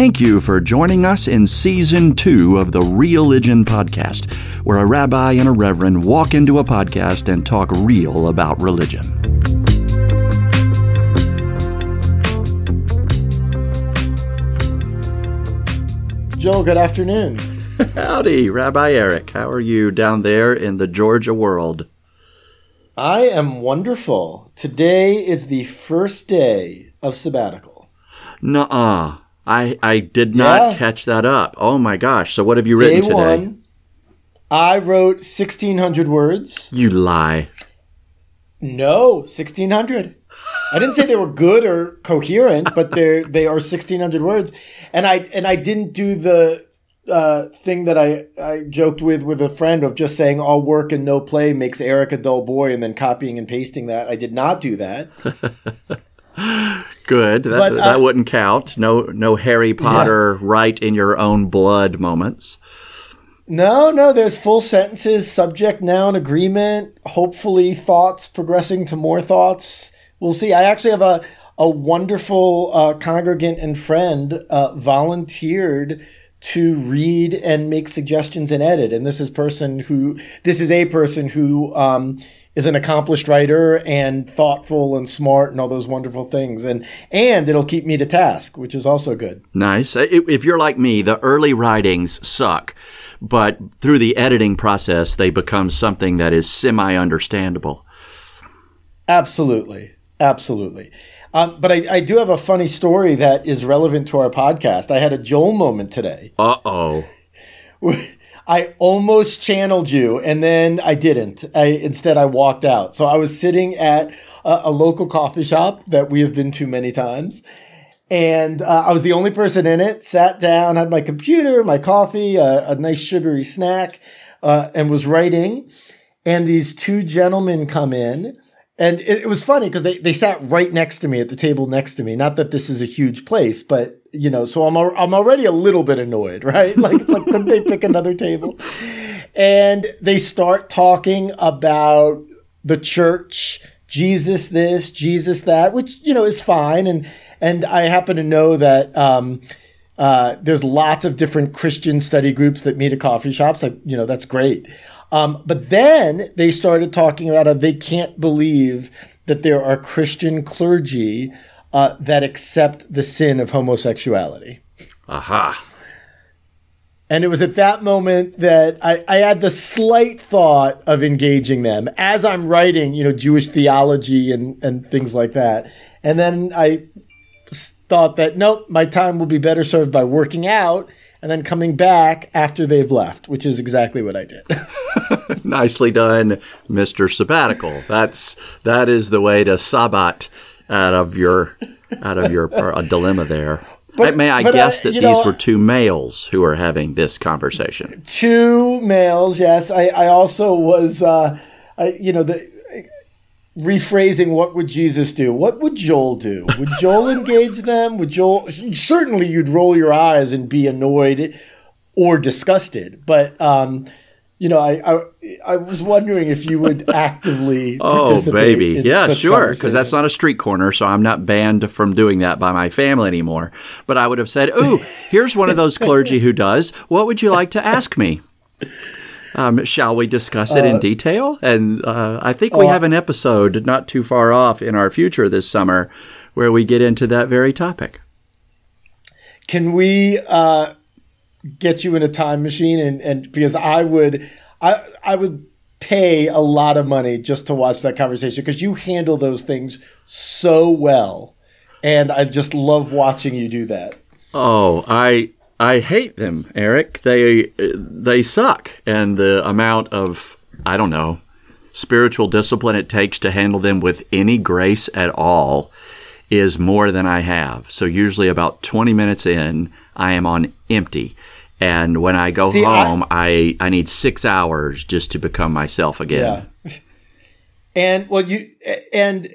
Thank you for joining us in season two of the Real Religion Podcast, where a rabbi and a reverend walk into a podcast and talk real about religion. Joel, good afternoon. Howdy, Rabbi Eric. How are you down there in the Georgia world? I am wonderful. Today is the first day of sabbatical. Nuh-uh. I, I did not Yeah. catch that up. Oh my gosh. So what have you written Day today? one, I wrote 1,600 words. You lie. No, 1,600. I didn't say they were good or coherent, but they're they are 1,600 words. And I and I didn't do the uh, thing that I, I joked with with a friend of just saying all work and no play makes Eric a dull boy and then copying and pasting that. I did not do that. Good. That, But, uh, that wouldn't count. No no Harry Potter write in your own blood moments. No, no, there's full sentences, subject, noun, agreement, hopefully thoughts progressing to more thoughts. We'll see. I actually have a, a wonderful uh, congregant and friend uh, volunteered to read and make suggestions and edit. And this is person who, this is a person who um, is an accomplished writer and thoughtful and smart and all those wonderful things. And, and it'll keep me to task, which is also good. Nice. If you're like me, the early writings suck, but through the editing process, they become something that is semi understandable. Absolutely. Absolutely. Um, but I, I do have a funny story that is relevant to our podcast. I had a Joel moment today. Uh oh. I almost channeled you and then I didn't. I, instead, I walked out. So I was sitting at a, a local coffee shop that we have been to many times. And uh, I was the only person in it, sat down, had my computer, my coffee, a, nice sugary snack, uh, and was writing. And these two gentlemen come in. And it, it was funny because they, they sat right next to me at the table next to me. Not that this is a huge place, but you know, so I'm al- I'm already a little bit annoyed, right? Like it's like couldn't they pick another table? And they start talking about the church, Jesus this, Jesus that, which you know is fine. And and I happen to know that um, uh, there's lots of different Christian study groups that meet at coffee shops. Like you know that's great. Um, but then they started talking about how they can't believe that there are Christian clergy uh, that accept the sin of homosexuality. Aha. And it was at that moment that I, I had the slight thought of engaging them as I'm writing, you know, Jewish theology and, and things like that. And then I thought that, nope, my time will be better served by working out and then coming back after they've left, which is exactly what I did. Nicely done, Mr. Sabbatical. That's that is the way to sabbat out of your out of your uh, dilemma there. But- May I guess that you these were two males who are having this conversation? Two males, yes. I, I also was, uh, I, you know, the rephrasing what would Jesus do? What would Joel do? Would Joel engage them? Would Joel certainly you'd roll your eyes and be annoyed or disgusted, but um, you know, I, I I was wondering if you would actively Oh, participate baby. Yeah, sure. Because that's not a street corner, so I'm not banned from doing that by my family anymore. But I would have said, Ooh, here's one of those clergy who does. What would you like to ask me? Um, shall we discuss it in detail? And uh, I think we have an episode not too far off in our future this summer where we get into that very topic. Can we uh, get you in a time machine and, and because I would I I would pay a lot of money just to watch that conversation because you handle those things so well. And I just love watching you do that. Oh, I I hate them, Eric. They they suck, and the amount of I don't know spiritual discipline it takes to handle them with any grace at all is more than I have. So usually about 20 minutes in, I am on empty. And when I go See, I- home, I, I need six hours just to become myself again. Yeah. And well, you and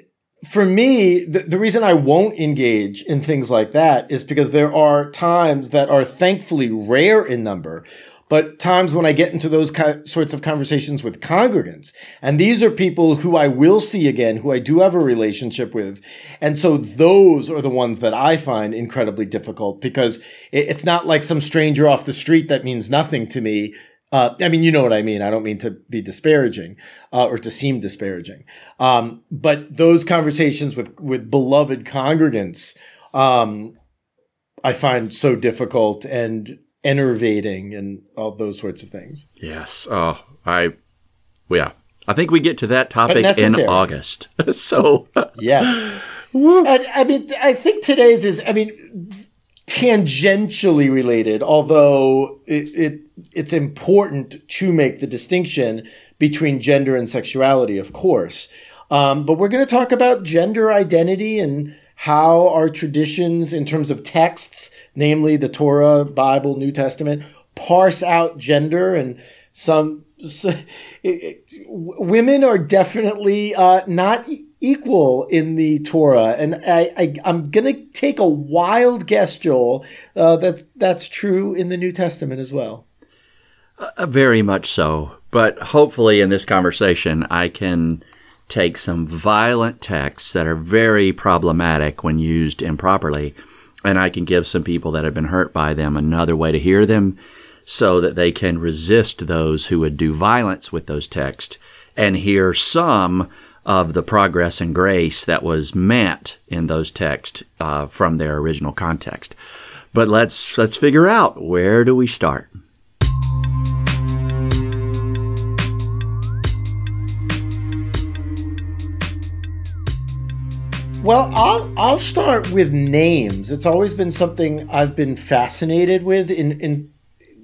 for me, the, the reason I won't engage in things like that is because there are times that are thankfully rare in number, but times when I get into those sorts of conversations with congregants. And these are people who I will see again, who I do have a relationship with. And so those are the ones that I find incredibly difficult because it's not like some stranger off the street that means nothing to me. Uh, I mean, you know what I mean. I don't mean to be disparaging uh, or to seem disparaging. Um, but those conversations with with beloved congregants, um, I find so difficult and enervating and all those sorts of things. Yes. Oh, I, yeah. I think we get to that topic in August. so, yes. And, I mean, I think today's is, I mean, tangentially related, although it, it it's important to make the distinction between gender and sexuality, of course. Um, but we're going to talk about gender identity and how our traditions, in terms of texts, namely the Torah, Bible, New Testament, parse out gender and some. So, it, it, women are definitely uh, not equal in the Torah, and I, I am gonna take a wild guess, Joel. Uh, that's that's true in the New Testament as well. Uh, very much so, but hopefully in this conversation I can take some violent texts that are very problematic when used improperly, and I can give some people that have been hurt by them another way to hear them so that they can resist those who would do violence with those texts and hear some of the progress and grace that was meant in those texts uh, from their original context. But let's let's figure out where do we start. Well, I'll I'll start with names. It's always been something I've been fascinated with. In in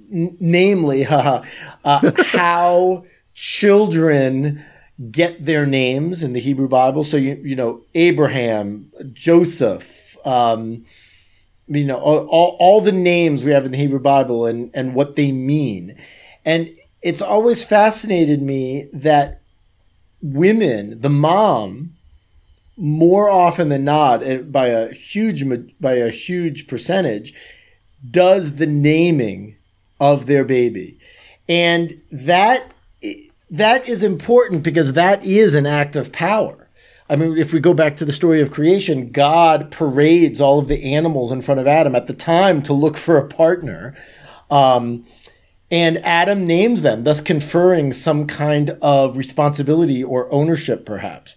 namely, uh, how children get their names in the Hebrew Bible. So you you know Abraham, Joseph, um, you know all, all, all the names we have in the Hebrew Bible and and what they mean, and it's always fascinated me that women, the mom more often than not, eh, by a huge by a huge percentage, does the naming of their baby, and that that is important because that is an act of power. I mean, if we go back to the story of creation, God parades all of the animals in front of Adam at the time to look for a partner. Um, and Adam names them, thus conferring some kind of responsibility or ownership, perhaps.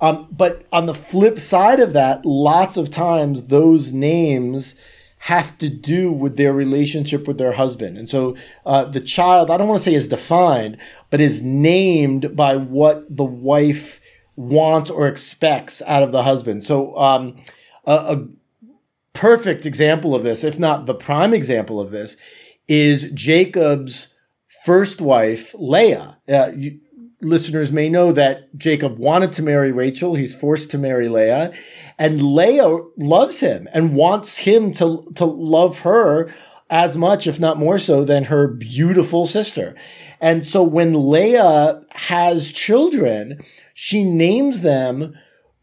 Um, but on the flip side of that, lots of times those names have to do with their relationship with their husband. And so uh, the child, I don't want to say is defined, but is named by what the wife wants or expects out of the husband. So um, a, a perfect example of this, if not the prime example of this, is Jacob's first wife, Leah. Uh, you, listeners may know that Jacob wanted to marry Rachel. He's forced to marry Leah. And Leah loves him and wants him to, to love her as much, if not more so, than her beautiful sister. And so when Leah has children, she names them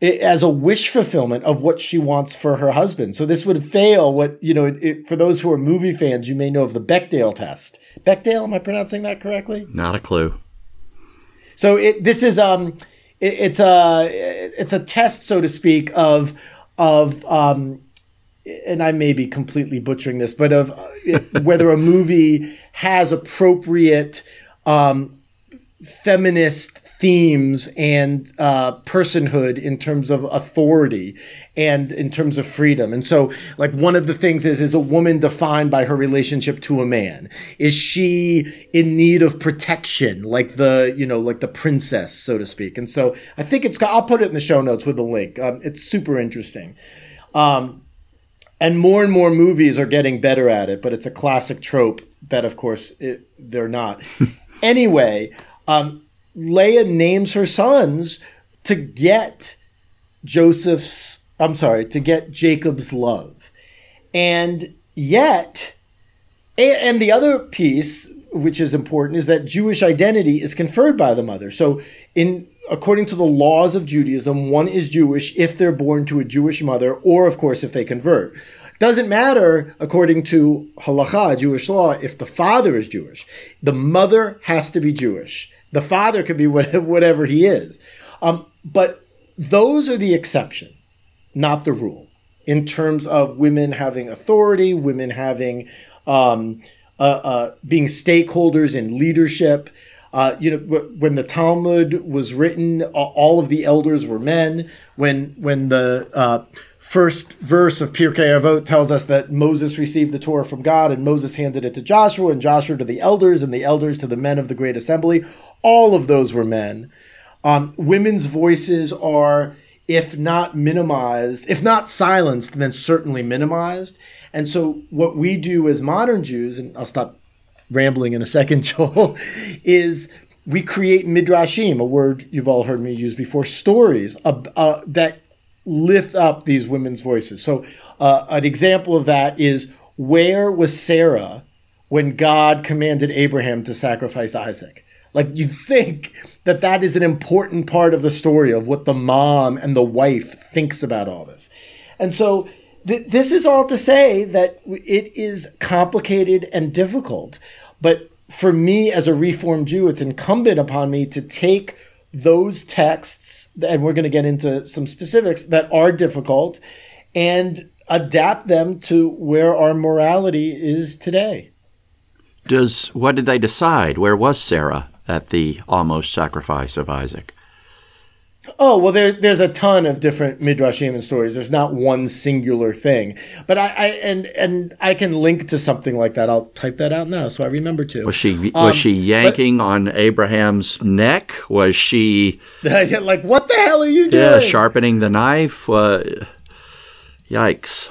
as a wish fulfillment of what she wants for her husband. So this would fail what, you know, it, for those who are movie fans, you may know of the Bechdel test. Bechdel, am I pronouncing that correctly? Not a clue. So it, this is um, it, it's a it's a test, so to speak, of of um, and I may be completely butchering this, but of uh, whether a movie has appropriate um, feminist themes and uh, personhood in terms of authority and in terms of freedom. And so, like, one of the things is, is a woman defined by her relationship to a man? Is she in need of protection, like the, you know, like the princess, so to speak? And so I think it's, I'll put it in the show notes with a link. Um, it's super interesting. Um, and more and more movies are getting better at it, but it's a classic trope that, of course, it, they're not. anyway, um, Leah names her sons to get Joseph's, I'm sorry, to get Jacob's love. And yet, and the other piece, which is important, is that Jewish identity is conferred by the mother. So, in according to the laws of Judaism, one is Jewish if they're born to a Jewish mother, or of course if they convert. Doesn't matter according to halacha, Jewish law, if the father is Jewish. The mother has to be Jewish. The father could be whatever he is. Um, but those are the exception, not the rule, in terms of women having authority, women having um, uh, uh, being stakeholders in leadership. Uh, you know, when the Talmud was written, all of the elders were men. When when the uh, first verse of Pirkei Avot tells us that Moses received the Torah from God, and Moses handed it to Joshua, and Joshua to the elders, and the elders to the men of the great assembly. All of those were men. Um, women's voices are, if not minimized, if not silenced, then certainly minimized. And so, what we do as modern Jews, and I'll stop rambling in a second, Joel, is we create midrashim, a word you've all heard me use before, stories uh, uh, that lift up these women's voices. So, uh, an example of that is where was Sarah when God commanded Abraham to sacrifice Isaac? Like, you think that that is an important part of the story of what the mom and the wife thinks about all this. And so, th- this is all to say that it is complicated and difficult. But for me as a Reformed Jew, it's incumbent upon me to take those texts, and we're going to get into some specifics that are difficult, and adapt them to where our morality is today. Does what did they decide? Where was Sarah at the almost sacrifice of Isaac? Oh well, there, there's a ton of different midrashim and stories. There's not one singular thing, but I, I, and and I can link to something like that. I'll type that out now so I remember to. Was she was um, she yanking but, on Abraham's neck? Was she like what the hell are you doing? Yeah, sharpening the knife. Uh, yikes!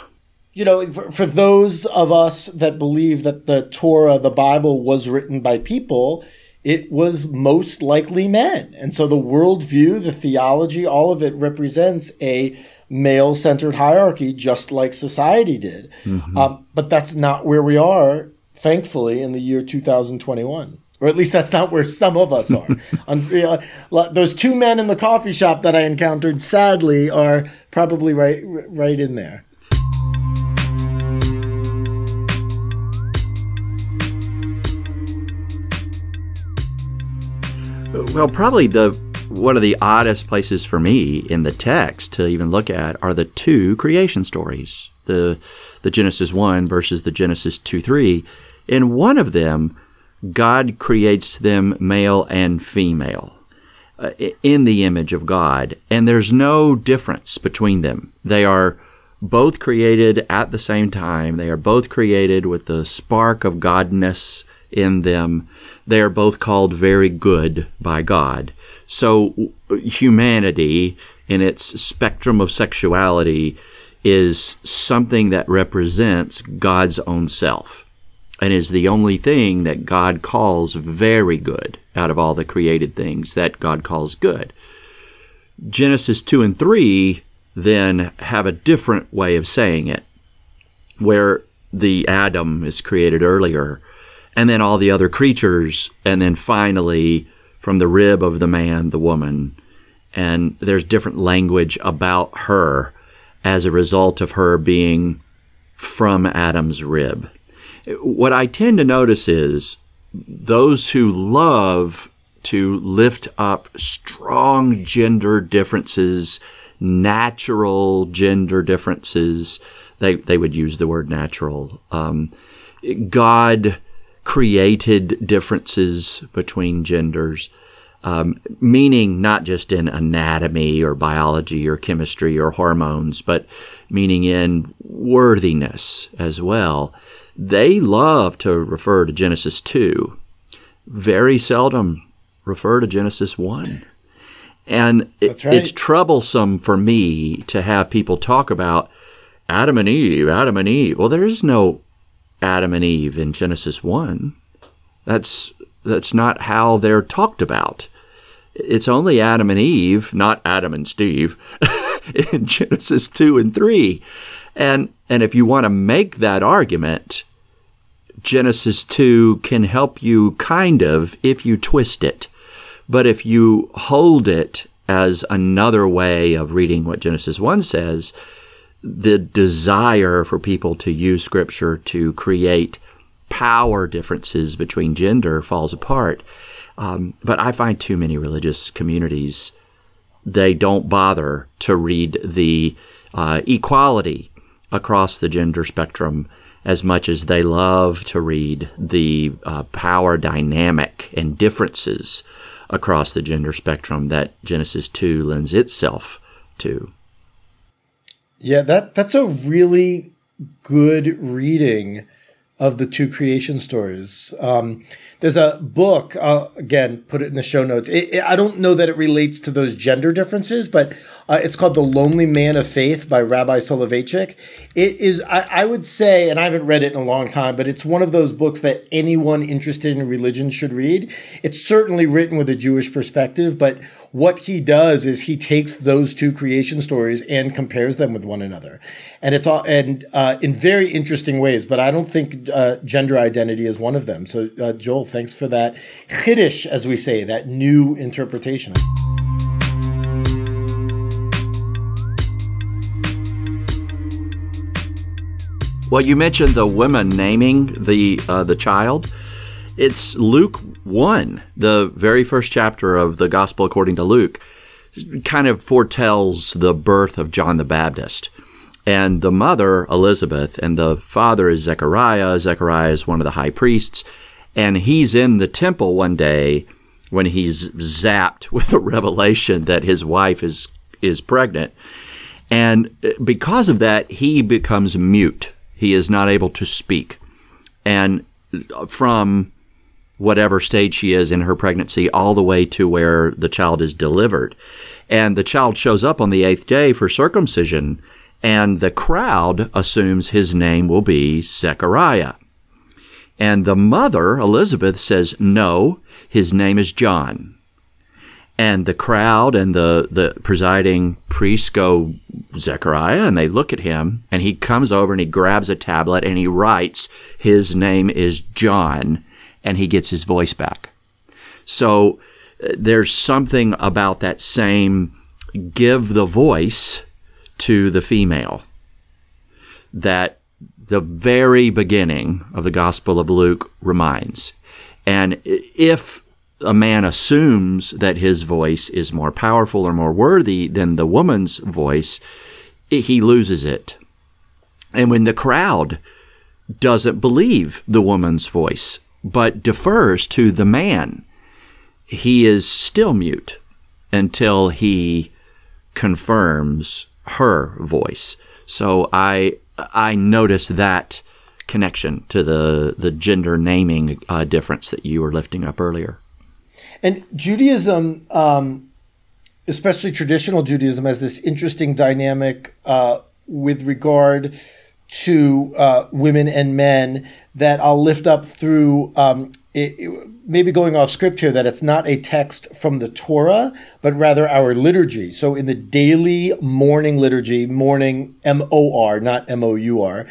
You know, for, for those of us that believe that the Torah, the Bible, was written by people it was most likely men. And so the worldview, the theology, all of it represents a male centered hierarchy, just like society did. Mm-hmm. Um, but that's not where we are, thankfully, in the year 2021. Or at least that's not where some of us are. those two men in the coffee shop that I encountered, sadly, are probably right, right in there. Well, probably the one of the oddest places for me in the text to even look at are the two creation stories. The the Genesis 1 versus the Genesis 2 3. In one of them, God creates them male and female uh, in the image of God, and there's no difference between them. They are both created at the same time. They are both created with the spark of godness in them. They are both called very good by God. So humanity in its spectrum of sexuality is something that represents God's own self and is the only thing that God calls very good out of all the created things that God calls good. Genesis 2 and 3 then have a different way of saying it, where the Adam is created earlier and then all the other creatures, and then finally from the rib of the man, the woman. And there's different language about her as a result of her being from Adam's rib. What I tend to notice is those who love to lift up strong gender differences, natural gender differences, they, they would use the word natural. Um, God created differences between genders, um, meaning not just in anatomy or biology or chemistry or hormones, but meaning in worthiness as well. They love to refer to Genesis 2, very seldom refer to Genesis 1. And it, right. it's troublesome for me to have people talk about Adam and Eve, Adam and Eve. Well, there is no Adam and Eve in Genesis 1. That's that's not how they're talked about. It's only Adam and Eve, not Adam and Steve, in Genesis 2 and 3. And and if you want to make that argument, Genesis 2 can help you kind of if you twist it. But if you hold it as another way of reading what Genesis 1 says, the desire for people to use scripture to create power differences between gender falls apart. Um, but I find too many religious communities, they don't bother to read the uh, equality across the gender spectrum as much as they love to read the uh, power dynamic and differences across the gender spectrum that Genesis 2 lends itself to. Yeah, that that's a really good reading of the two creation stories. Um, there's a book, uh, again, put it in the show notes. It, it, I don't know that it relates to those gender differences, but uh, it's called The Lonely Man of Faith by Rabbi Soloveitchik. It is, I, I, would say, and I haven't read it in a long time, but it's one of those books that anyone interested in religion should read. It's certainly written with a Jewish perspective, but what he does is he takes those two creation stories and compares them with one another, and it's all and uh, in very interesting ways. But I don't think uh, gender identity is one of them. So uh, Joel, thanks for that chiddush, as we say, that new interpretation. Well, you mentioned the women naming the uh, the child. It's Luke 1, the very first chapter of the Gospel according to Luke, kind of foretells the birth of John the Baptist. And the mother, Elizabeth, and the father is Zechariah. Zechariah is one of the high priests. And he's in the temple one day when he's zapped with the revelation that his wife is, is pregnant. And uh, because of that, he becomes mute. He is not able to speak. And uh, from whatever stage she is in her pregnancy all the way to where the child is delivered. And the child shows up on the eighth day for circumcision, and the crowd assumes his name will be Zechariah. And the mother, Elizabeth, says, No, his name is John. And the crowd and the, the presiding priests go, Zechariah, and they look at him, and he comes over and he grabs a tablet and he writes, His name is John and he gets his voice back. So uh, there's something about that same give the voice to the female that the very beginning of the Gospel of Luke reminds. And if a man assumes that his voice is more powerful or more worthy than the woman's voice, he loses it. And when the crowd doesn't believe the woman's voice, but defers to the man, he is still mute until he confirms her voice. So I I notice that connection to the the gender naming uh, difference that you were lifting up earlier. And Judaism, um, especially traditional Judaism, has this interesting dynamic uh, with regard to uh, women and men that I'll lift up through um, it, it, maybe going off script here that it's not a text from the Torah, but rather our liturgy. So in the daily morning liturgy, morning M O R, not M O U R.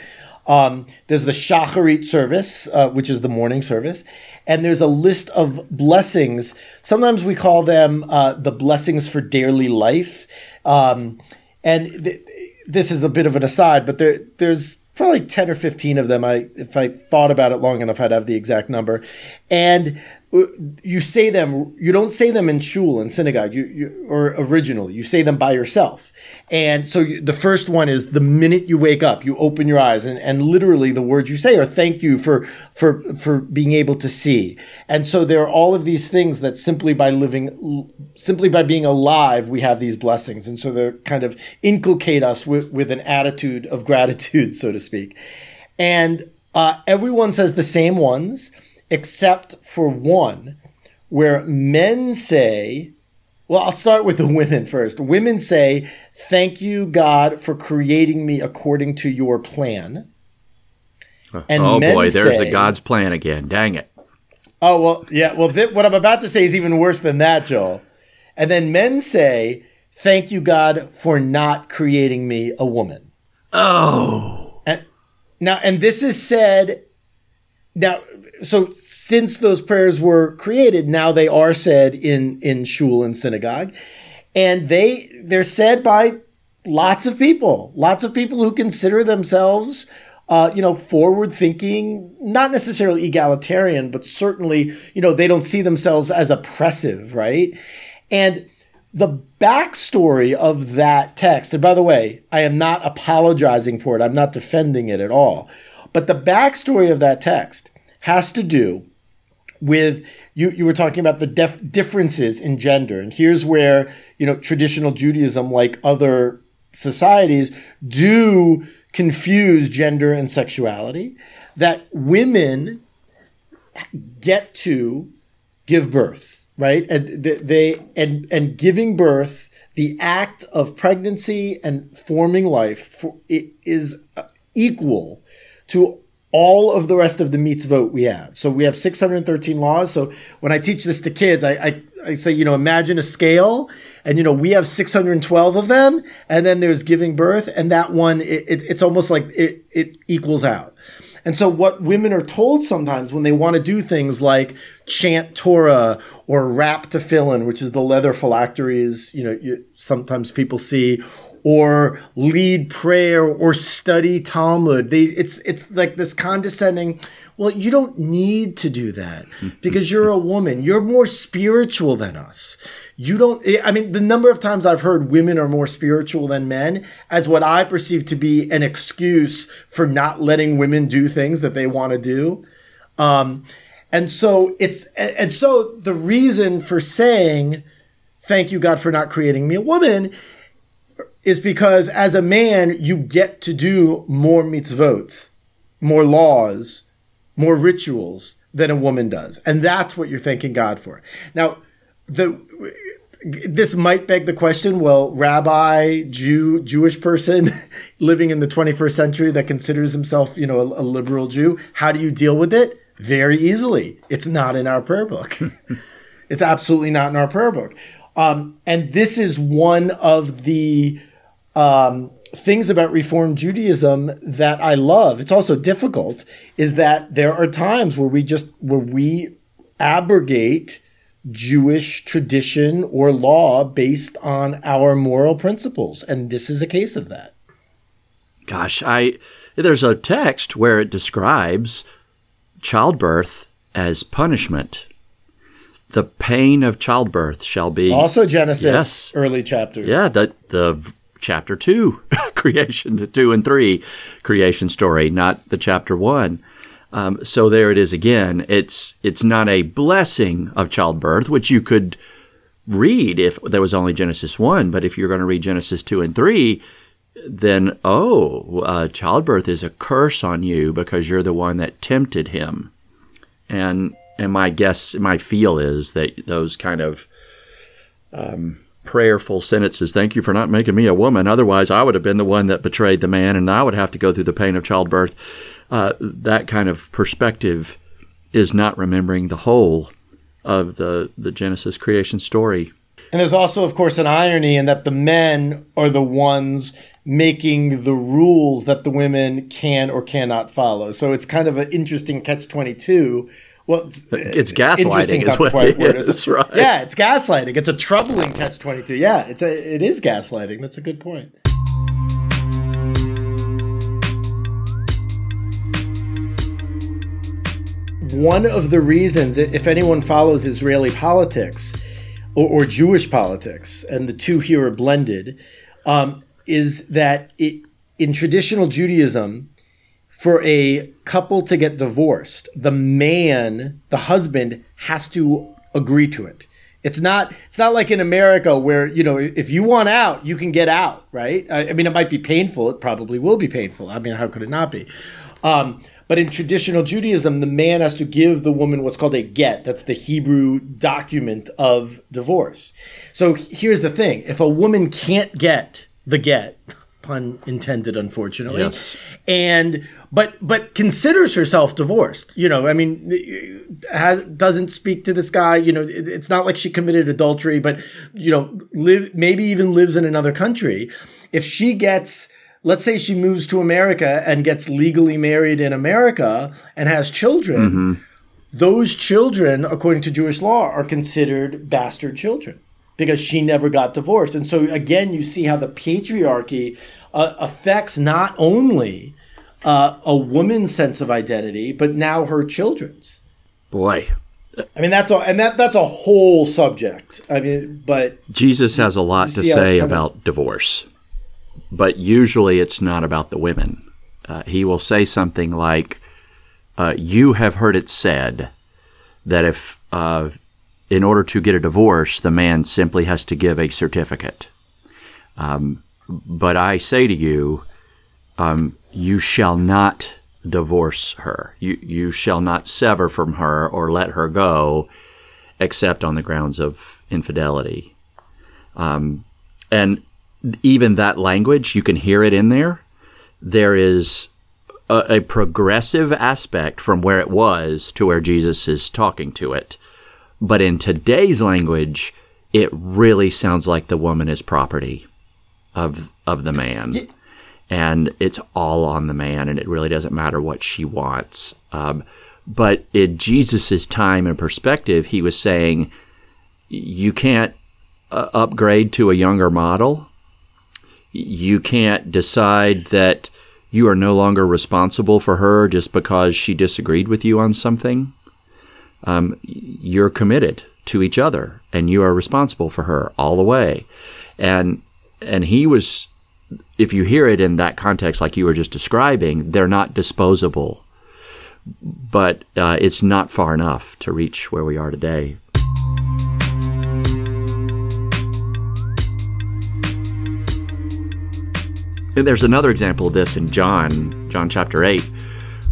Um, there's the Shacharit service, uh, which is the morning service, and there's a list of blessings. Sometimes we call them uh, the blessings for daily life. Um, and th- this is a bit of an aside, but there there's probably 10 or 15 of them. I if I thought about it long enough, I'd have the exact number. And you say them you don't say them in shul in synagogue you, you or original. You say them by yourself. And so you, the first one is the minute you wake up you open your eyes and, and literally the words you say are thank you for for for being able to see. And so there are all of these things that simply by living simply by being alive we have these blessings. And so they kind of inculcate us with, with an attitude of gratitude so to speak. And uh, everyone says the same ones except for one where men say, well, I'll start with the women first. Women say, Thank you, God, for creating me according to your plan. Uh, and oh boy, there's say, the God's plan again. Dang it. Oh, well, yeah. Well, th- what I'm about to say is even worse than that, Joel. And then men say, Thank you, God, for not creating me a woman. Oh. And, now, and this is said. Now, so since those prayers were created, now they are said in in shul and synagogue, and they they're said by lots of people, lots of people who consider themselves, uh, you know, forward thinking, not necessarily egalitarian, but certainly, you know, they don't see themselves as oppressive, right? And the backstory of that text, and by the way, I am not apologizing for it, I'm not defending it at all, but the backstory of that text has to do with you you were talking about the def- differences in gender. And here's where you know traditional judaism like other societies do confuse gender and sexuality that women get to give birth right? And they and and giving birth the act of pregnancy and forming life for, is uh, equal to all of the rest of the mitzvot we have. So we have 613 laws. So when I teach this to kids, I, I, I, say, you know, imagine a scale and, you know, we have 612 of them and then there's giving birth and that one, it, it, it's almost like it, it equals out. And so what women are told sometimes when they want to do things like chant Torah or rap wrap tefillin, which is the leather phylacteries, you know, you, sometimes people see, or lead prayer or study Talmud. They, it's it's like this condescending. Well, you don't need to do that because you're a woman. You're more spiritual than us. You don't. I mean, the number of times I've heard women are more spiritual than men as what I perceive to be an excuse for not letting women do things that they want to do. Um, and so it's and so the reason for saying thank you God for not creating me a woman is because as a man, you get to do more mitzvot, more laws, more rituals than a woman does. And that's what you're thanking God for. Now, the this might beg the question well rabbi jew jewish person living in the 21st century that considers himself you know a, a liberal jew how do you deal with it very easily it's not in our prayer book it's absolutely not in our prayer book um, and this is one of the um, things about Reform Judaism that I love. It's also difficult. Is that there are times where we just where we abrogate Jewish tradition or law based on our moral principles, and this is a case of that. Gosh, I there's a text where it describes childbirth as punishment. The pain of childbirth shall be also Genesis yes, early chapters. Yeah, the the chapter two creation, two and three creation story, not the chapter one. Um, so there it is again. It's it's not a blessing of childbirth, which you could read if there was only Genesis one. But if you're going to read Genesis two and three, then oh, uh, childbirth is a curse on you because you're the one that tempted him. And and my guess, my feel is that those kind of um, prayerful sentences. Thank you for not making me a woman. Otherwise, I would have been the one that betrayed the man, and I would have to go through the pain of childbirth. Uh, that kind of perspective is not remembering the whole of the, the Genesis creation story. And there's also, of course, an irony in that the men are the ones making the rules that the women can or cannot follow. So it's kind of an interesting catch 22 well, it's, it's gaslighting. Is what it is, it's a, right? Yeah, it's gaslighting. It's a troubling catch twenty two. Yeah, it's a it is gaslighting. That's a good point. One of the reasons, if anyone follows Israeli politics or, or Jewish politics, and the two here are blended, um, is that it, in traditional Judaism, for a couple to get divorced, the man, the husband, has to agree to it. It's not. It's not like in America where you know if you want out, you can get out, right? I, I mean, it might be painful. It probably will be painful. I mean, how could it not be? Um, but in traditional Judaism, the man has to give the woman what's called a get. That's the Hebrew document of divorce. So here's the thing: if a woman can't get the get, pun intended, unfortunately, yes. and but but considers herself divorced. You know, I mean, has doesn't speak to this guy. You know, it, it's not like she committed adultery, but you know, live maybe even lives in another country. If she gets let's say she moves to America and gets legally married in America and has children, mm-hmm. those children, according to Jewish law, are considered bastard children. because she never got divorced. And so again, you see how the patriarchy uh, affects not only uh, a woman's sense of identity, but now her children's. Boy, I mean that's a and that that's a whole subject. I mean, but Jesus has a lot to say about of, divorce, but usually it's not about the women. Uh, he will say something like, uh, "You have heard it said that if, uh, in order to get a divorce, the man simply has to give a certificate." Um, but I say to you, um, you shall not divorce her. You, you shall not sever from her or let her go except on the grounds of infidelity. Um, and even that language, you can hear it in there. There is a, a, progressive aspect from where it was to where Jesus is talking to it. But in today's language, it really sounds like the woman is property of of the man. Yeah and it's all on the man, and it really doesn't matter what she wants. Um, but in Jesus' time and perspective, he was saying, you can't uh, upgrade to a younger model. You can't decide that you are no longer responsible for her just because she disagreed with you on something. Um, you're committed to each other, and you are responsible for her all the way. And and he was if you hear it in that context, like you were just describing, they're not disposable. But uh, it's not far enough to reach where we are today. And there's another example of this in John, John chapter 8,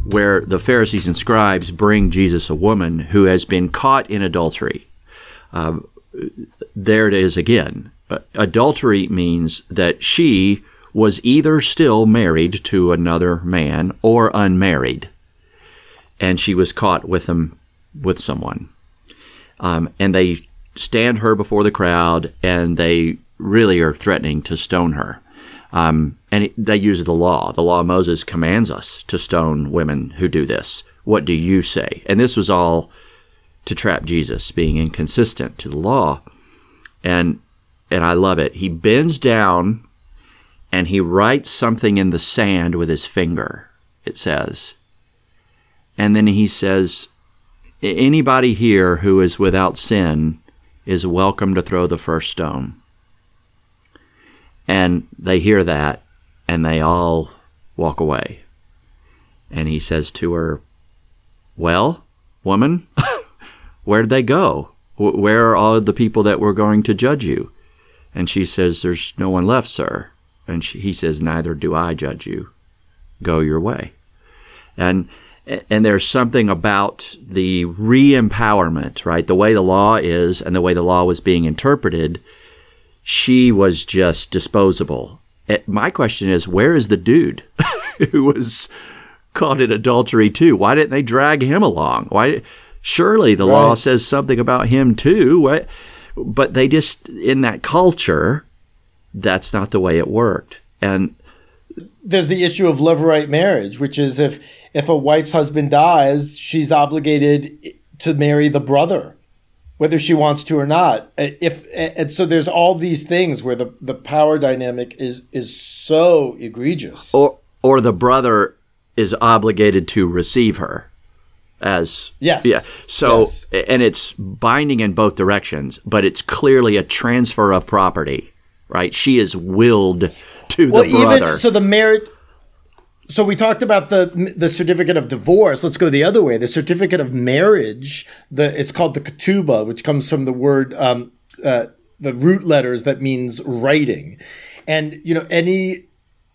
where the Pharisees and scribes bring Jesus a woman who has been caught in adultery. Uh, there it is again. Uh, adultery means that she was either still married to another man or unmarried, and she was caught with him with someone. Um, and they stand her before the crowd, and they really are threatening to stone her. Um, and it, they use the law. The law of Moses commands us to stone women who do this. What do you say? And this was all to trap Jesus, being inconsistent to the law. And and I love it. He bends down and he writes something in the sand with his finger, it says. And then he says, Anybody here who is without sin is welcome to throw the first stone. And they hear that and they all walk away. And he says to her, Well, woman, where did they go? Where are all the people that were going to judge you? And she says, There's no one left, sir. And she, he says, Neither do I judge you. Go your way. And and there's something about the re-empowerment, right? The way the law is and the way the law was being interpreted, she was just disposable. My question is, where is the dude who was caught in adultery too? Why didn't they drag him along? Why? Surely the right. law says something about him too. What? But they just in that culture, that's not the way it worked. And there's the issue of levirate marriage, which is if if a wife's husband dies, she's obligated to marry the brother, whether she wants to or not. Uh, if and so there's all these things where the, the power dynamic is is so egregious. Or or the brother is obligated to receive her as yes yeah so yes. and it's binding in both directions but it's clearly a transfer of property right? She is willed to well, the brother. Even, so the marriage. So we talked about the the certificate of divorce. Let's go the other way. The certificate of marriage. The it's called the ketubah, which comes from the word um, uh, the root letters that means writing. And you know any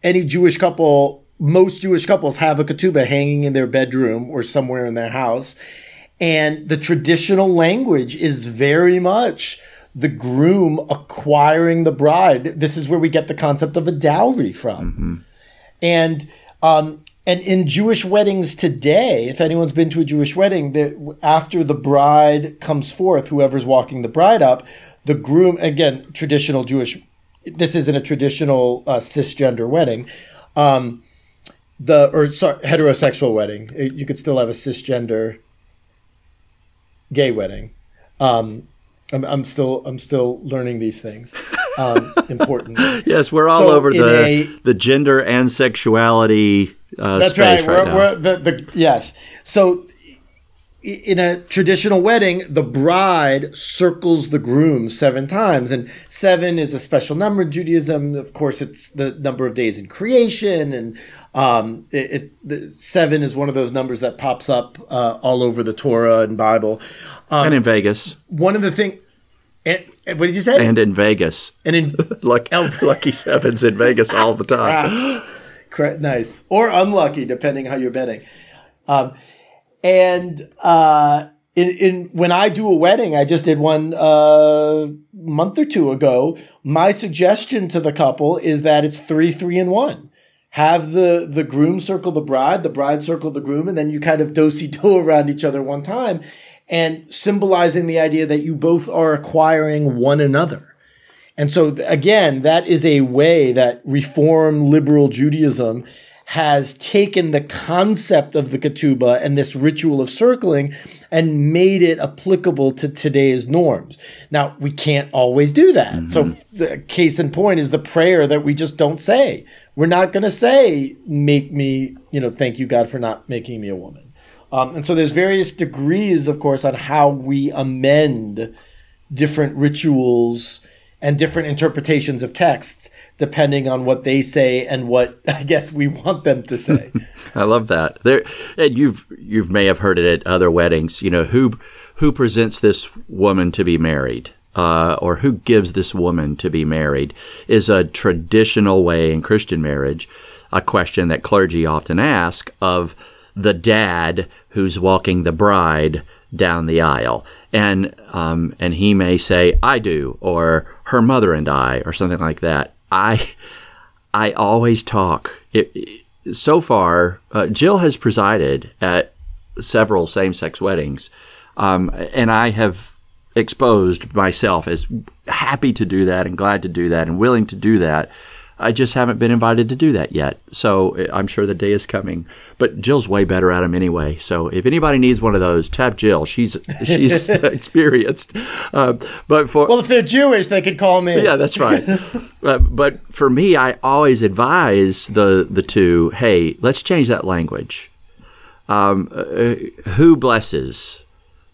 any Jewish couple, most Jewish couples have a ketubah hanging in their bedroom or somewhere in their house. And the traditional language is very much the groom acquiring the bride. This is where we get the concept of a dowry from. Mm-hmm. And um, and in Jewish weddings today, if anyone's been to a Jewish wedding, that after the bride comes forth, whoever's walking the bride up, the groom again traditional Jewish. This isn't a traditional uh, cisgender wedding. Um, the or sorry, heterosexual wedding. You could still have a cisgender gay wedding. Um, I'm, I'm still I'm still learning these things. Um, important. yes, we're all So over the a- the gender and sexuality uh, That's space right. right, we're, now. we're the, the yes. So in a traditional wedding, the bride circles the groom seven times, and seven is a special number in Judaism. Of course, it's the number of days in creation, and um, it, it the, seven is one of those numbers that pops up uh, all over the Torah and Bible. Um, and in Vegas, one of the things, and, and what did you say? and in Vegas, And in Luck, Lucky Sevens in Vegas all the time. Correct. Nice. Or unlucky, depending how you're betting. Um, and uh, in, in when I do a wedding, I just did one a month or two ago. My suggestion to the couple is that it's three, three, and one. Have the the groom circle the bride, the bride circle the groom, and then you kind of do do around each other one time, and symbolizing the idea that you both are acquiring one another. And so, again, that is a way that Reform liberal Judaism has taken the concept of the ketubah and this ritual of circling and made it applicable to today's norms. Now, we can't always do that. So, the case in point is the prayer that we just don't say. We're not going to say, make me, you know, thank you, God, for not making me a woman. Um, and so there's various degrees, of course, on how we amend different rituals and different interpretations of texts depending on what they say and what I guess we want them to say. I love that. There, and you've you may have heard it at other weddings. You know who who presents this woman to be married, uh, or who gives this woman to be married, is a traditional way in Christian marriage. A question that clergy often ask of the dad who's walking the bride down the aisle, and um, and he may say, "I do," or "Her mother and I," or something like that. I I always talk. It, so far, uh, Jill has presided at several same-sex weddings, um, and I have exposed myself as happy to do that and glad to do that and willing to do that. I just haven't been invited to do that yet, so uh, I'm sure the day is coming. But Jill's way better at them anyway. So if anybody needs one of those, tap Jill. She's she's experienced. Uh, but for well, if they're Jewish, they could call me. yeah, that's right. uh, but for me, I always advise the the two. Hey, let's change that language. Um, uh, who blesses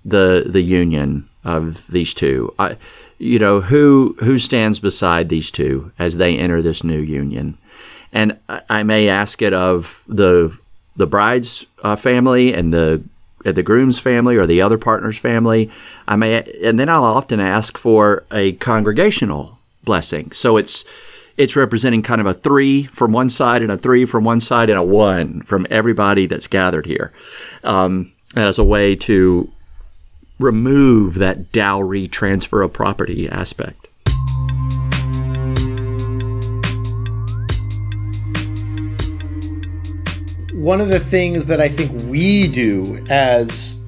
the the union of these two? I, you know, who who stands beside these two as they enter this new union? And I, may ask it of the the bride's uh, family and the the groom's family or the other partner's family. I may, and then I'll often ask for a congregational blessing. So it's it's representing kind of a three from one side and a three from one side and a one from everybody that's gathered here, um, as a way to remove that dowry transfer of property aspect. One of the things that I think we do as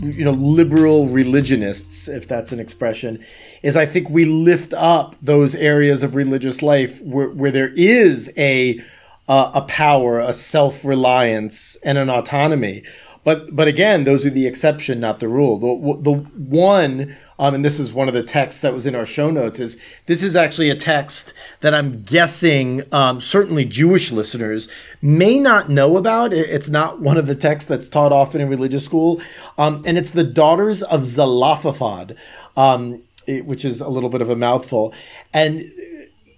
you know liberal religionists if that's an expression is i think we lift up those areas of religious life where, where there is a uh, a power a self-reliance and an autonomy but but again those are the exception not the rule. The, the one um, and this is one of the texts that was in our show notes is this is actually a text that i'm guessing um, certainly jewish listeners may not know about. It's not one of the texts that's taught often in religious school. Um, and it's the daughters of zelophehad um, it- which is a little bit of a mouthful. And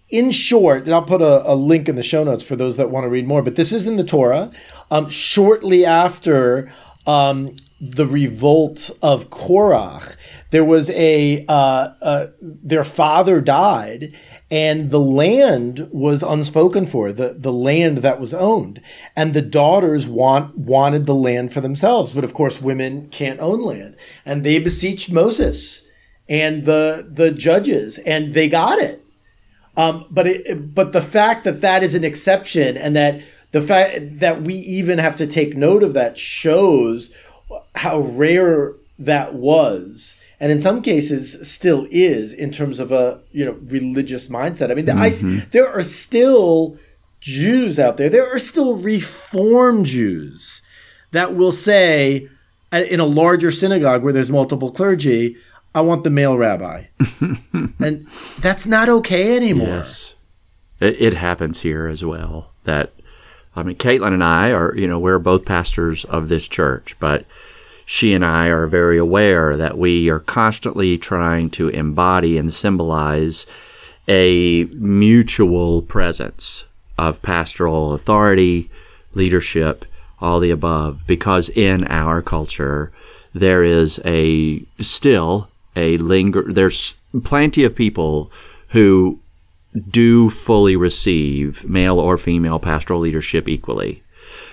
in short, and I'll put a, a link in the show notes for those that want to read more, but this is in the Torah. Um, shortly after um, the revolt of Korach, there was a, uh, uh, their father died, and the land was unspoken for, the, the land that was owned. And the daughters want, wanted the land for themselves. But of course, women can't own land. And they beseeched Moses and the, the judges, and they got it. Um, but it, but the fact that that is an exception and that the fact that we even have to take note of that shows how rare that was and in some cases still is in terms of a you know religious mindset. I mean I, there are still jews out there. There are still reform jews that will say uh, in a larger synagogue where there's multiple clergy I want the male rabbi. and that's not okay anymore. Yes. It, it happens here as well. That, I mean, Caitlin and I are, you know, we're both pastors of this church, but she and I are very aware that we are constantly trying to embody and symbolize a mutual presence of pastoral authority, leadership, all the above, because in our culture, there is a still a linger, there's plenty of people who do fully receive male or female pastoral leadership equally.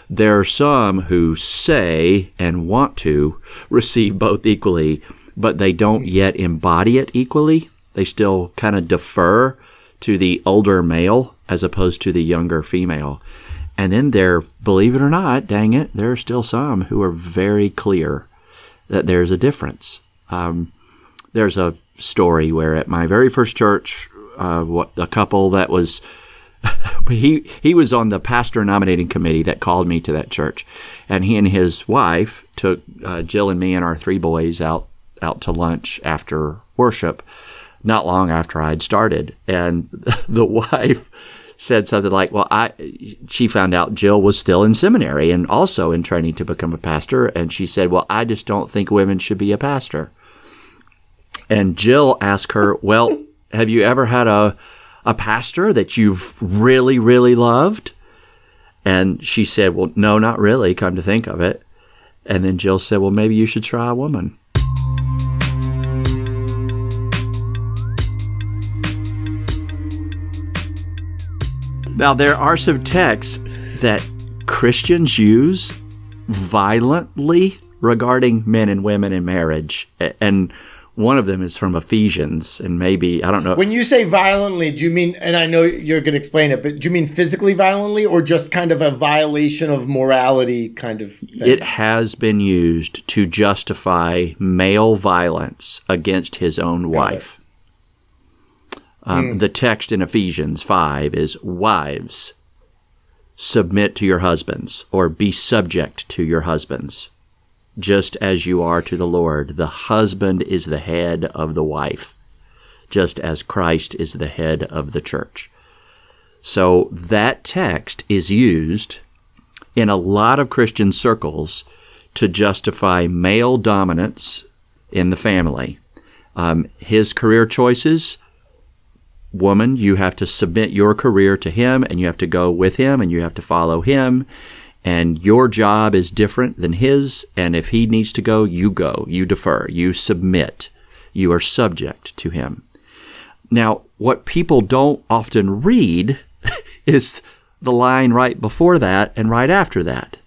There are some who say and want to receive both equally, but they don't yet embody it equally. They still kind of defer to the older male as opposed to the younger female. And then there, believe it or not, dang it, there are still some who are very clear that there's a difference. Um, there's a story where at my very first church, uh, what a couple that was he he was on the pastor nominating committee that called me to that church, and he and his wife took uh, Jill and me and our three boys out out to lunch after worship, not long after I'd started, and the wife said something like, "Well, I," she found out Jill was still in seminary and also in training to become a pastor, and she said, "Well, I just don't think women should be a pastor." And Jill asked her, "Well, have you ever had a a pastor that you've really, really loved?" And she said, "Well, no, not really. Come to think of it." And then Jill said, "Well, maybe you should try a woman." Now, there are some texts that Christians use violently regarding men and women in marriage. And one of them is from Ephesians, and maybe, I don't know. When you say violently, do you mean, and I know you're going to explain it, but do you mean physically violently or just kind of a violation of morality kind of thing? It has been used to justify male violence against his own wife. Um, mm. The text in Ephesians 5 is Wives, submit to your husbands, or be subject to your husbands, just as you are to the Lord. The husband is the head of the wife, just as Christ is the head of the church. So that text is used in a lot of Christian circles to justify male dominance in the family. Um, his career choices woman, you have to submit your career to him and you have to go with him and you have to follow him. And your job is different than his. And if he needs to go, you go, you defer, you submit, you are subject to him. Now, what people don't often read is the line right before that and right after that.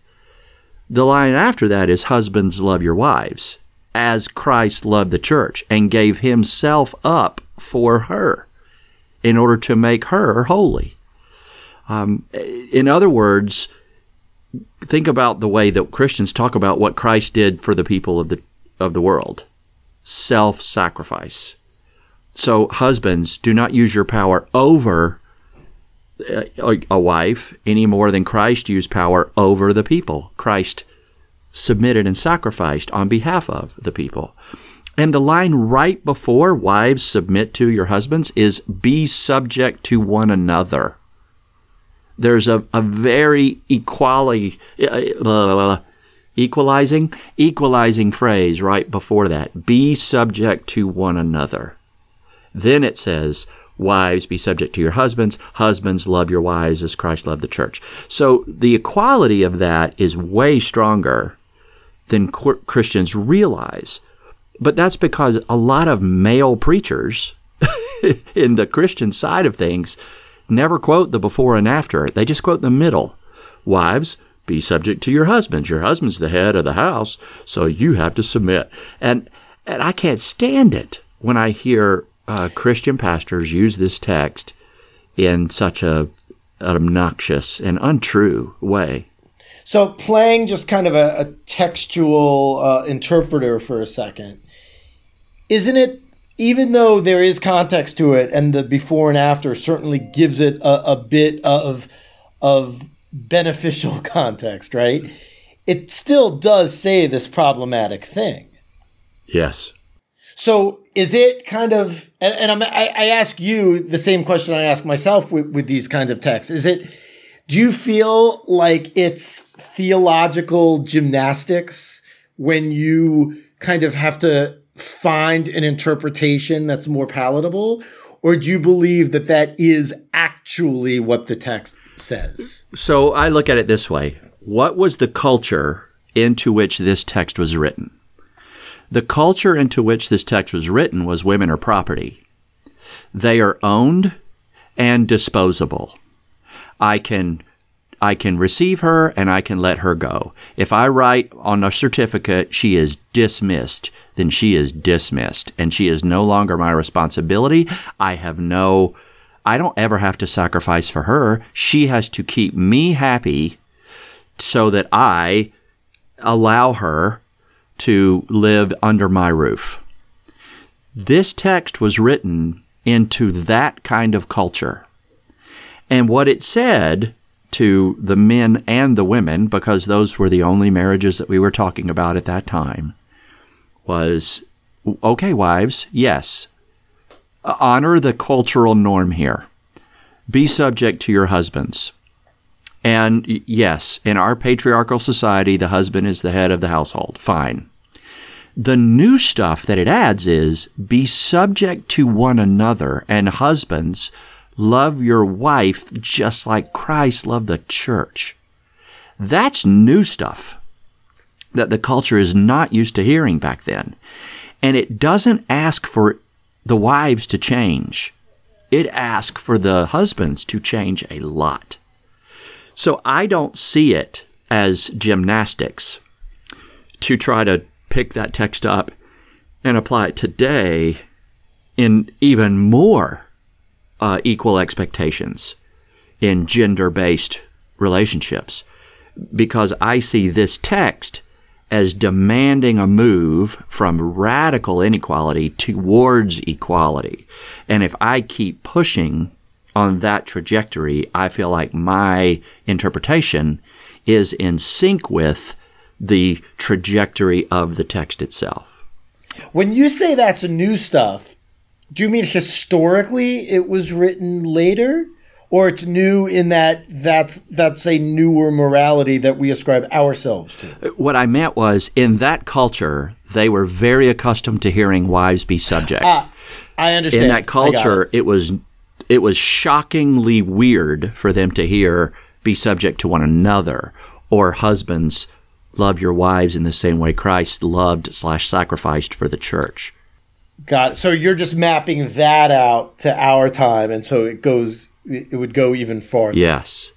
The line after that is Husbands, love your wives, as Christ loved the church and gave himself up for her in order to make her holy. Um, in other words, think about the way that Christians talk about what Christ did for the people of the of the world. Self-sacrifice. So husbands, do not use your power over uh, a, a wife any more than Christ used power over the people. Christ submitted and sacrificed on behalf of the people. And the line right before wives submit to your husbands is be subject to one another. There's a, a very equality, uh, equalizing, equalizing phrase right before that. Be subject to one another. Then it says, Wives, be subject to your husbands. Husbands, love your wives as Christ loved the church. So the equality of that is way stronger than Christians realize. But that's because a lot of male preachers in the Christian side of things never quote the before and after. They just quote the middle. Wives, be subject to your husbands. Your husband's the head of the house, so you have to submit. And and I can't stand it when I hear uh, Christian pastors use this text in such a an obnoxious and untrue way. So, playing just kind of a, a textual uh, interpreter for a second, isn't it even though there is context to it and the before and after certainly gives it a, a bit of of beneficial context right? It still does say this problematic thing. Yes. So is it kind of, and, and I'm, I, I ask you the same question I ask myself with, with these kinds of texts. Is it, do you feel like it's theological gymnastics when you kind of have to find an interpretation that's more palatable? Or do you believe that that is actually what the text says? So I look at it this way What was the culture into which this text was written? The culture into which this text was written was women are property. They are owned and disposable. I can I can receive her and I can let her go. If I write on a certificate she is dismissed, then she is dismissed and she is no longer my responsibility. I have no I don't ever have to sacrifice for her. She has to keep me happy so that I allow her to live under my roof. This text was written into that kind of culture. And what it said to the men and the women, because those were the only marriages that we were talking about at that time, was okay, wives, yes, uh, honor the cultural norm here. Be subject to your husbands. And yes, in our patriarchal society, the husband is the head of the household. Fine. The new stuff that it adds is be subject to one another, and husbands, love your wife just like Christ loved the church. That's new stuff that the culture is not used to hearing back then. And it doesn't ask for the wives to change, it asks for the husbands to change a lot. So I don't see it as gymnastics to try to pick that text up and apply it today in even more uh, equal expectations in gender based relationships because I see this text as demanding a move from radical inequality towards equality. And if I keep pushing on that trajectory, I feel like my interpretation is in sync with the trajectory of the text itself. When you say that's new stuff, do you mean historically it was written later? Or it's new in that that's that's a newer morality that we ascribe ourselves to. What I meant was in that culture, they were very accustomed to hearing wives be subject. Ah, I understand. In that culture, it. it was it was shockingly weird for them to hear be subject to one another or husbands love your wives in the same way Christ loved slash sacrificed for the church. Got it. So you're just mapping that out to our time, and so it goes. It would go even farther. Yes.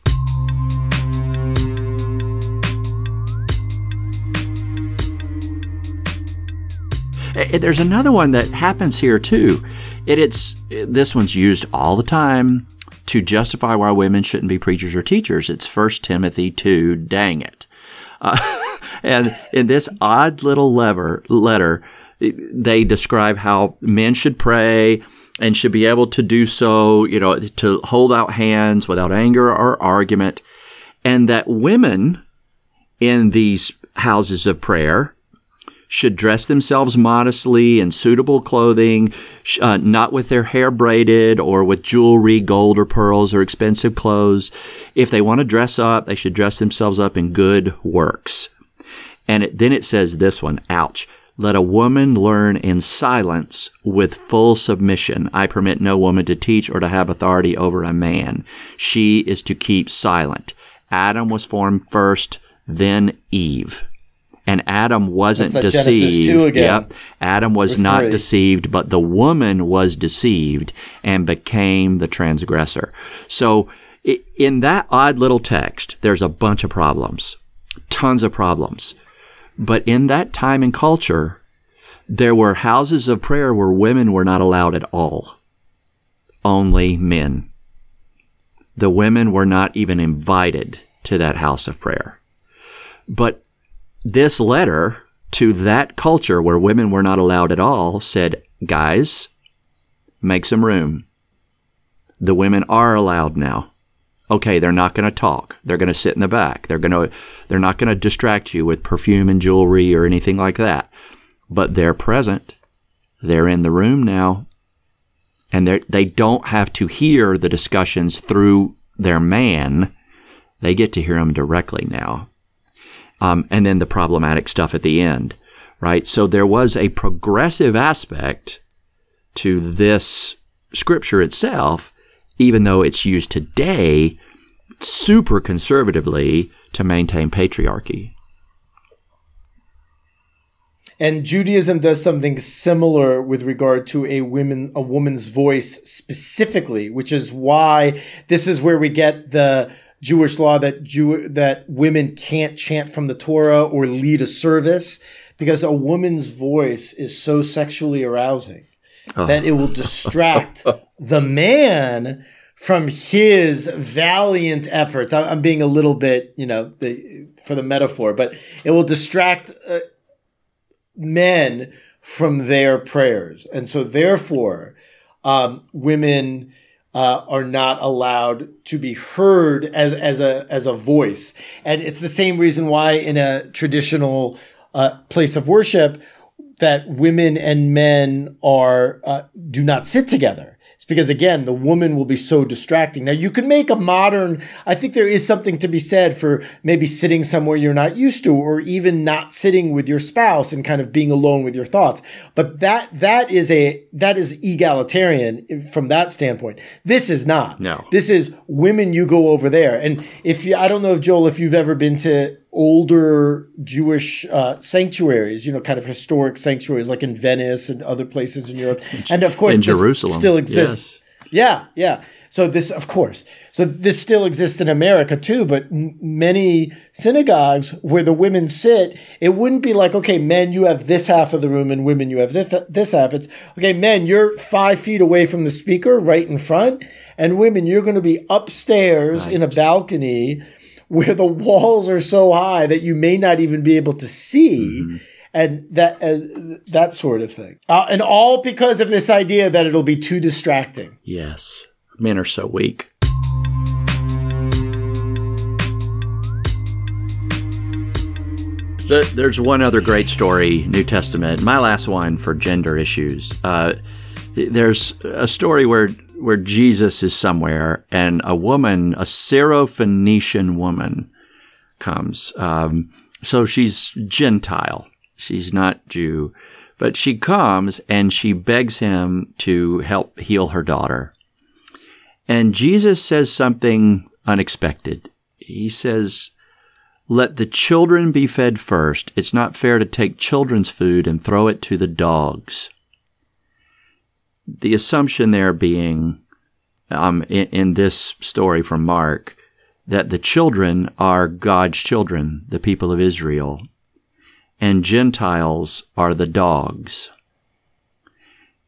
Eh, eh, there's another one that happens here too. It, it's eh, this one's used all the time to justify why women shouldn't be preachers or teachers. It's First Timothy two. Dang it! Uh, and in this odd little lever, letter, they describe how men should pray and should be able to do so, you know, to hold out hands without anger or argument, and that women in these houses of prayer should dress themselves modestly in suitable clothing, uh, not with their hair braided or with jewelry, gold or pearls or expensive clothes. If they want to dress up, they should dress themselves up in good works. And it, then it says this one, ouch. Let a woman learn in silence with full submission. I permit no woman to teach or to have authority over a man. She is to keep silent. Adam was formed first, then Eve and Adam wasn't deceived. Yep. Adam was not three. deceived, but the woman was deceived and became the transgressor. So in that odd little text, there's a bunch of problems, tons of problems. But in that time and culture, there were houses of prayer where women were not allowed at all. Only men. The women were not even invited to that house of prayer. But this letter to that culture where women were not allowed at all said, guys, make some room. The women are allowed now. Okay, they're not going to talk. They're going to sit in the back. They're going to they're not going to distract you with perfume and jewelry or anything like that. But they're present. they're in the room now, and they they don't have to hear the discussions through their man. They get to hear them directly now. Um, and then the problematic stuff at the end, right? So there was a progressive aspect to this scripture itself, even though it's used today super conservatively to maintain patriarchy. And Judaism does something similar with regard to a women a woman's voice specifically, which is why this is where we get the Jewish law that Jew that women can't chant from the Torah or lead a service because a woman's voice is so sexually arousing oh. that it will distract the man from his valiant efforts. I'm being a little bit, you know, the, for the metaphor, but it will distract uh, men from their prayers. And so therefore, um, women uh, are not allowed to be heard as, as a as a voice. And it's the same reason why in a traditional uh, place of worship that women and men are uh, do not sit together It's because again, the woman will be so distracting. Now you can make a modern, I think there is something to be said for maybe sitting somewhere you're not used to, or even not sitting with your spouse and kind of being alone with your thoughts. But that, that is a, that is egalitarian from that standpoint. This is not. No. This is women, you go over there. And if you, I don't know if Joel, if you've ever been to older Jewish uh, sanctuaries, you know, kind of historic sanctuaries like in Venice and other places in Europe. And of course, in Jerusalem still exists. Yes. Yeah, yeah. So this, of course, so this still exists in America too. But m- many synagogues where the women sit, it wouldn't be like, okay, men, you have this half of the room, and women, you have this, this half. It's okay, men, you're five feet away from the speaker, right in front, and women, you're going to be upstairs right. in a balcony where the walls are so high that you may not even be able to see. Mm-hmm. And that uh, that sort of thing, uh, and all because of this idea that it'll be too distracting. Yes, men are so weak. The, there's one other great story, New Testament, my last one for gender issues. Uh, there's a story where where Jesus is somewhere and a woman, a Syrophoenician woman, comes. Um, so she's Gentile. She's not Jew, but she comes and she begs him to help heal her daughter. And Jesus says something unexpected. He says, let the children be fed first. It's not fair to take children's food and throw it to the dogs the assumption there being um, in, in this story from Mark that the children are God's children, the people of Israel, and Gentiles are the dogs.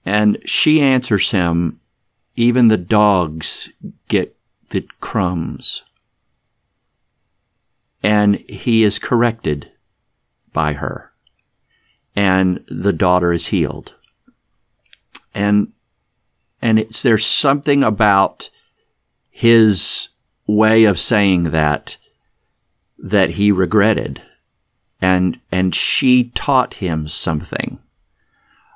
And she answers him, even the dogs get the crumbs. And he is corrected by her. And the daughter is healed and and it's there's something about his way of saying that that he regretted. And and she taught him something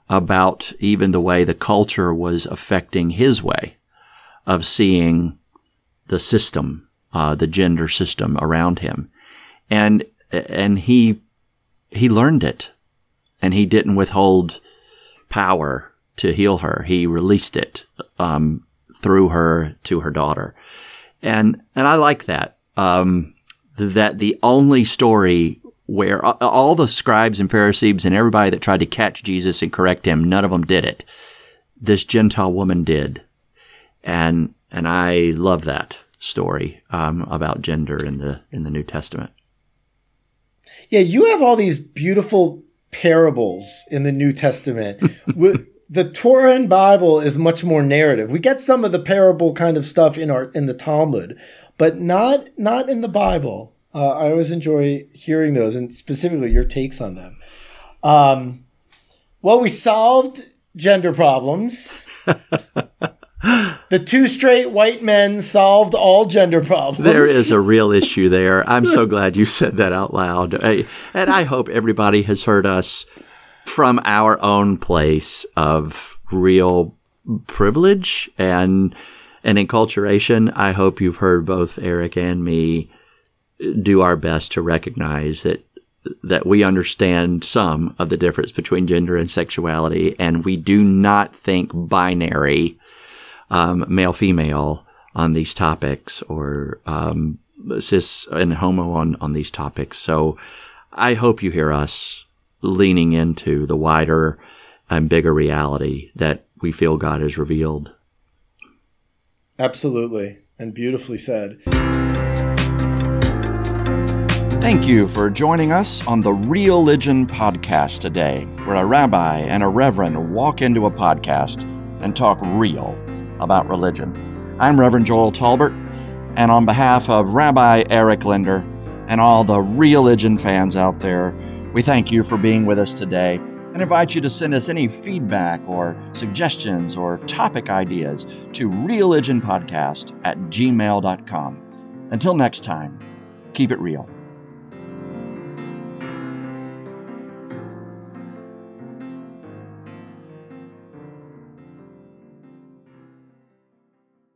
about even the way the culture was affecting his way of seeing the system uh, the gender system around him. And and he he learned it. And he didn't withhold power to heal her. He released it um, through her to her daughter, and and I like that. Um, that the only story where all the scribes and Pharisees and everybody that tried to catch Jesus and correct him, none of them did it. This Gentile woman did, and and I love that story um, about gender in the in the New Testament. Yeah, you have all these beautiful parables in the New Testament. the Torah and Bible is much more narrative. We get some of the parable kind of stuff in our in the Talmud, but not not in the Bible. Uh, I always enjoy hearing those and specifically your takes on them. Um, well, we solved gender problems. the two straight white men solved all gender problems. There is a real issue there. I'm so glad you said that out loud. I, and I hope everybody has heard us from our own place of real privilege and and enculturation, I hope you've heard both Eric and me do our best to recognize that that we understand some of the difference between gender and sexuality, and we do not think binary um, male female on these topics or um, cis and homo on, on these topics. So I hope you hear us leaning into the wider and bigger reality that we feel God has revealed. Absolutely, and beautifully said. Thank you for joining us on the Religion Podcast today, where a rabbi and a reverend walk into a podcast and talk real about religion. I'm Reverend Joel Talbert, and on behalf of Rabbi Eric Linder and all the religion fans out there, we thank you for being with us today and invite you to send us any feedback or suggestions or topic ideas to religionpodcast at gmail.com. Until next time, keep it real.